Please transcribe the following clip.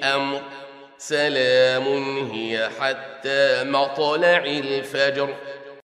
كل أمر سلام هي حتى مطلع الفجر.